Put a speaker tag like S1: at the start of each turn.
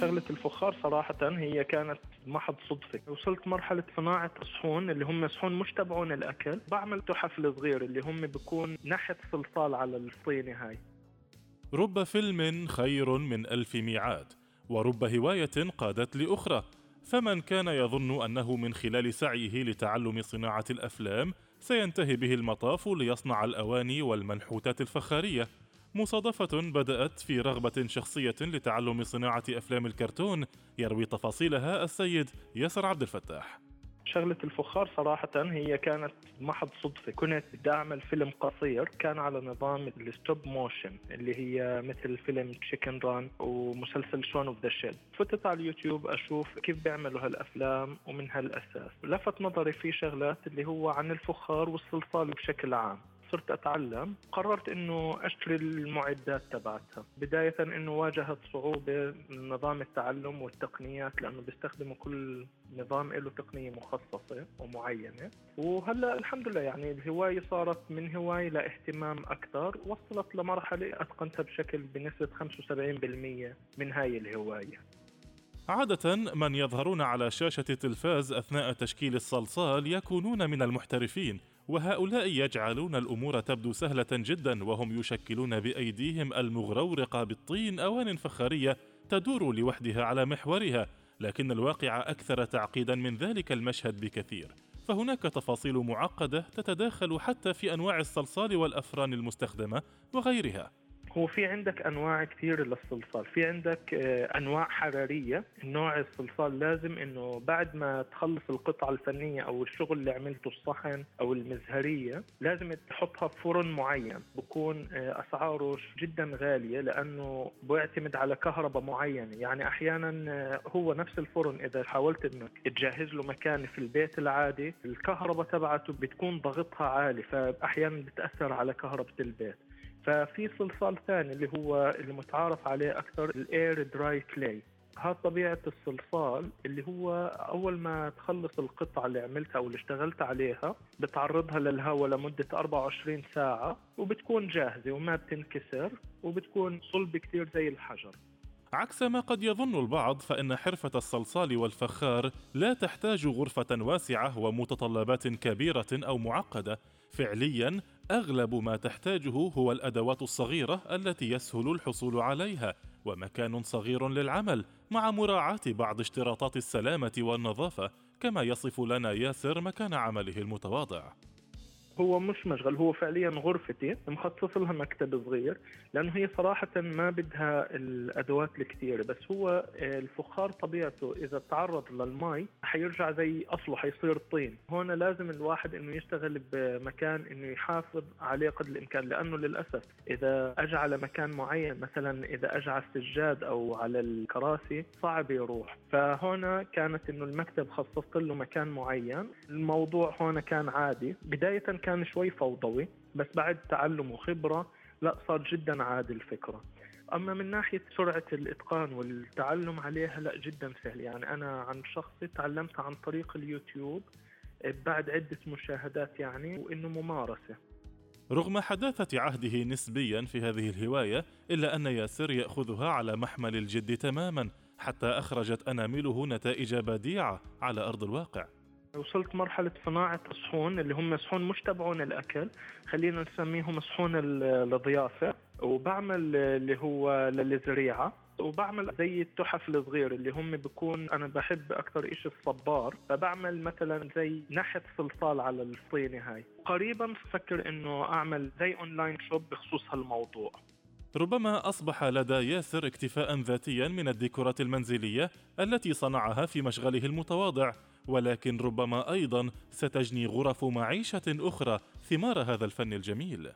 S1: شغلة الفخار صراحة هي كانت محض صدفة. وصلت مرحلة صناعة صحون اللي هم صحون مش تبعون الأكل. بعمل تحف الصغير اللي هم بيكون نحت صلصال على الصينة هاي.
S2: رب فيلم خير من ألف ميعاد ورب هواية قادت لأخرى. فمن كان يظن أنه من خلال سعيه لتعلم صناعة الأفلام سينتهي به المطاف ليصنع الأواني والمنحوتات الفخارية. مصادفة بدأت في رغبة شخصية لتعلم صناعة أفلام الكرتون يروي تفاصيلها السيد ياسر عبد الفتاح.
S1: شغلة الفخار صراحة هي كانت محض صدفة. كنت بدي أعمل فيلم قصير كان على نظام ال stop motion اللي هي مثل فيلم Chicken Run ومسلسل Shaun of the Sheep فتت على اليوتيوب أشوف كيف بيعملوا هالأفلام ومن هالأساس. لفت نظري في شغلات اللي هو عن الفخار والصلصال بشكل عام. صرت أتعلم قررت إنه أشتري المعدات تبعتها. بداية إنه واجهت صعوبة نظام التعلم والتقنيات لأنه بيستخدموا كل نظام له تقنية مخصصة ومعينة. وهلأ الحمد لله يعني الهواية صارت من هواية لاهتمام أكثر وصلت لمرحلة أتقنتها بشكل بنسبة 75% من هاي الهواية.
S2: عادة من يظهرون على شاشة التلفاز أثناء تشكيل الصلصال يكونون من المحترفين وهؤلاء يجعلون الأمور تبدو سهلة جدا وهم يشكلون بأيديهم المغرورقة بالطين أوان فخاريه تدور لوحدها على محورها لكن الواقع أكثر تعقيدا من ذلك المشهد بكثير. فهناك تفاصيل معقدة تتداخل حتى في أنواع الصلصال والأفران المستخدمة وغيرها.
S1: هو في عندك أنواع كثير للصلصال. في عندك آه، أنواع حرارية نوع الصلصال لازم إنه بعد ما تخلص القطعة الفنية أو الشغل اللي عملته الصحن أو المزهرية لازم تحطها في فرن معين. بكون آه، أسعاره جدا غالية لأنه بيعتمد على كهرباء معينة. يعني أحيانا آه، هو نفس الفرن. إذا حاولت إنك تجهز له مكان في البيت العادي الكهرباء تبعته بتكون ضغطها عالي فاحيانا بتأثر على كهرباء البيت. ففي صلصال ثاني اللي هو اللي متعارف عليه أكثر ال air dry clay هذا طبيعة الصلصال اللي هو أول ما تخلص القطعة اللي عملتها أو اللي اشتغلت عليها بتعرضها للهواء لمدة 24 ساعة وبتكون جاهزة وما بتنكسر وبتكون صلب كتير زي الحجر.
S2: عكس ما قد يظن البعض فإن حرفة الصلصال والفخار لا تحتاج غرفة واسعة ومتطلبات كبيرة أو معقدة. فعليا أغلب ما تحتاجه هو الأدوات الصغيرة التي يسهل الحصول عليها ومكان صغير للعمل مع مراعاة بعض اشتراطات السلامة والنظافة كما يصف لنا ياسر مكان عمله المتواضع.
S1: هو مش مشغل هو فعليا غرفتي مخصص لها مكتب صغير لأنه هي صراحة ما بدها الأدوات الكثيره بس هو الفخار طبيعته إذا تعرض للمي حيرجع زي أصله حيصير طين. هون لازم الواحد إنه يشتغل بمكان إنه يحافظ عليه قدر الإمكان لأنه للأسف إذا اجى على مكان معين مثلا إذا اجى على السجاد أو على الكراسي صعب يروح. فهون كانت إنه المكتب خصصت له مكان معين. الموضوع هون كان عادي. بداية كان شوي فوضوي بس بعد تعلم وخبرة لا صار جدا عادي الفكرة. أما من ناحية سرعة الإتقان والتعلم عليها لا جدا سهل. يعني أنا عن شخصي تعلمت عن طريق اليوتيوب بعد عدة مشاهدات يعني وإنه ممارسة.
S2: رغم حداثة عهده نسبيا في هذه الهواية إلا أن ياسر يأخذها على محمل الجد تماما حتى أخرجت أنامله نتائج بديعة على أرض الواقع.
S1: وصلت مرحلة صناعة صحون اللي هم صحون مش تبعون الأكل خلينا نسميهم صحون الضيافة. وبعمل اللي هو للزريعة. وبعمل زي التحف الصغير اللي هم بكون أنا بحب أكثر شيء الصبار. فبعمل مثلا زي نحت صلصال على الصينه هاي. قريبا بفكر إنه أعمل زي أونلاين شوب بخصوص هالموضوع.
S2: ربما أصبح لدى ياسر اكتفاء ذاتيا من الديكورات المنزلية التي صنعها في مشغله المتواضع. ولكن ربما أيضا ستجني غرف معيشة أخرى ثمار هذا الفن الجميل.